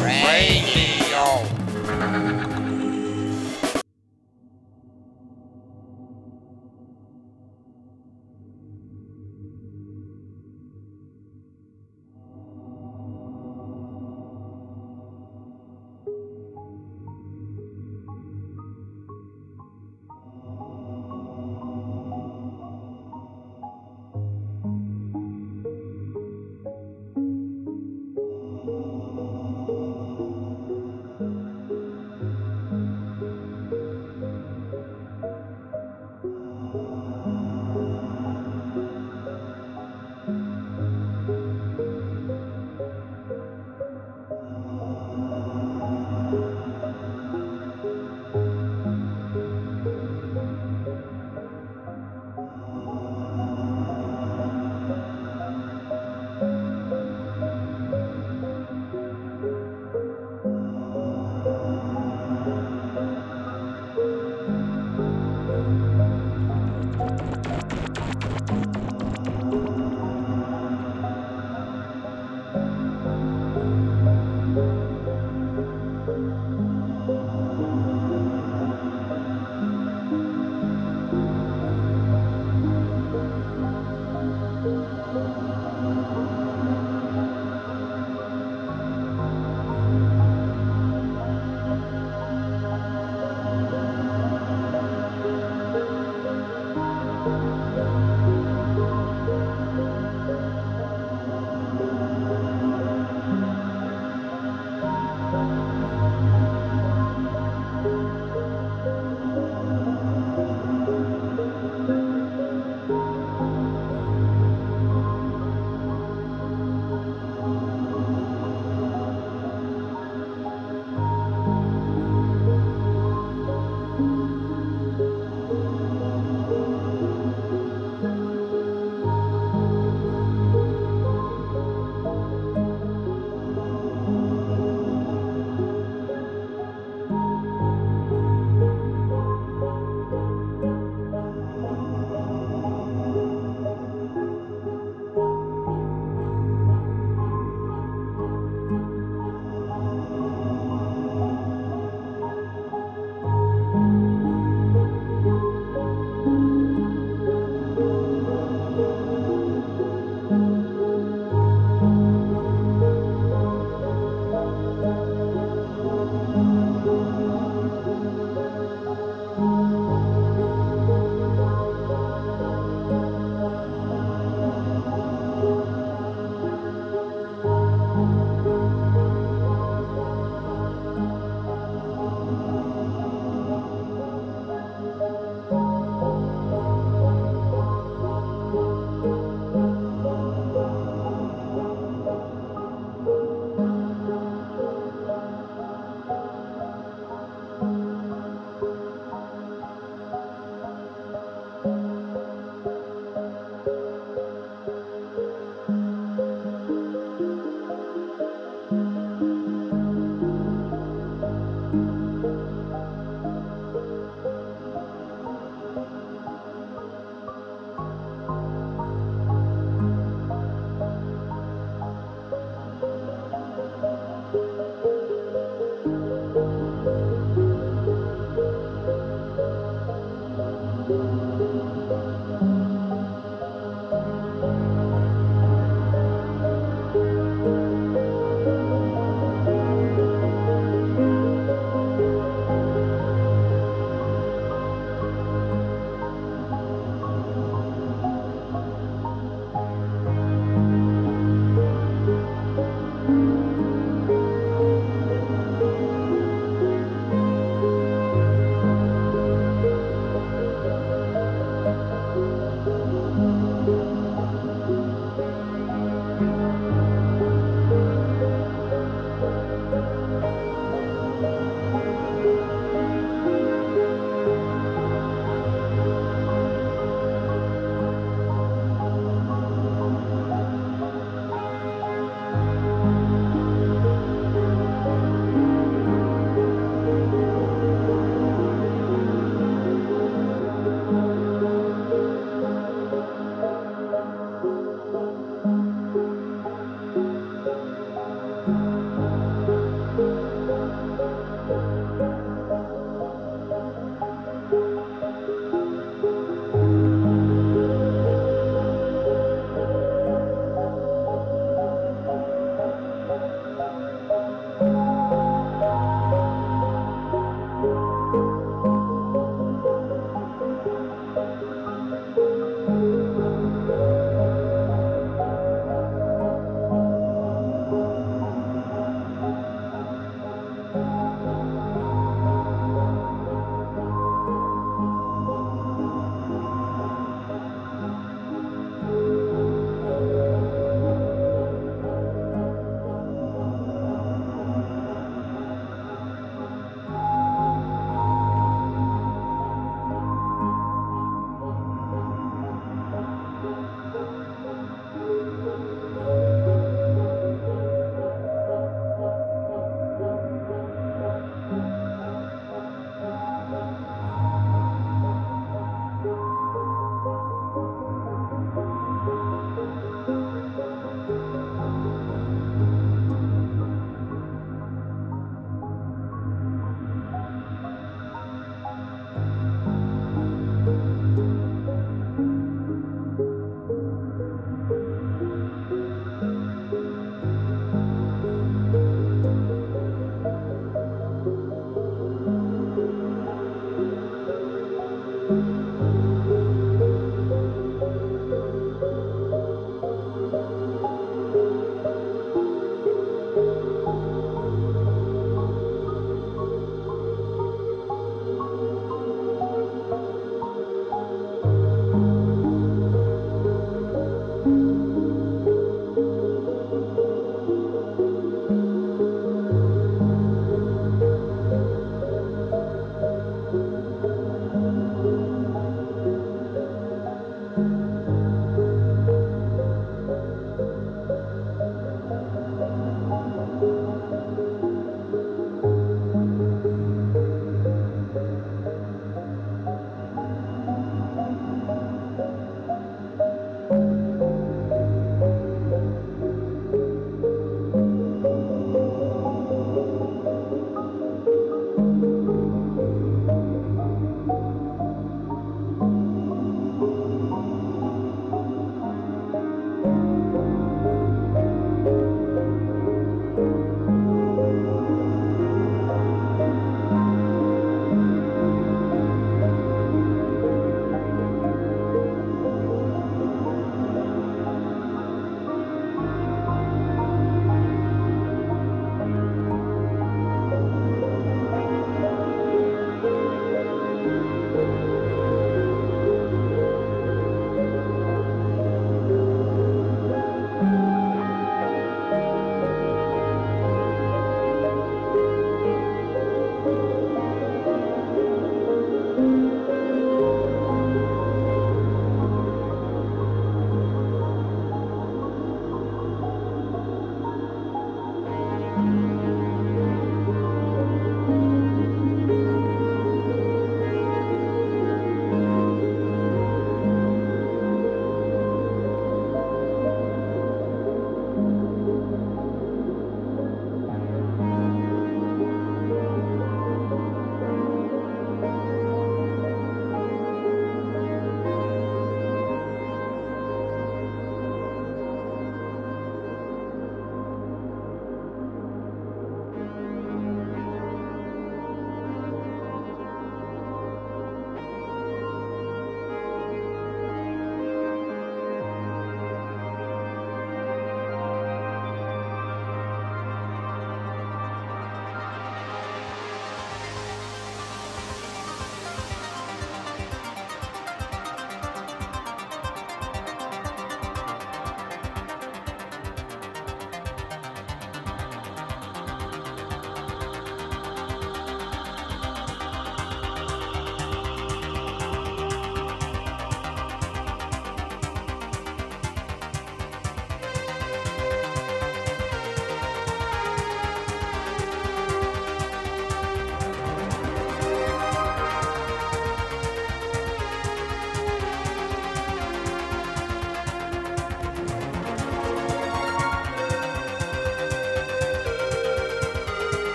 Radio.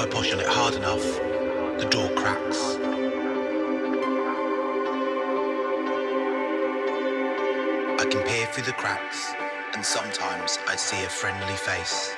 If I push on it hard enough, the door cracks. I can peer through the cracks, and sometimes I see a friendly face.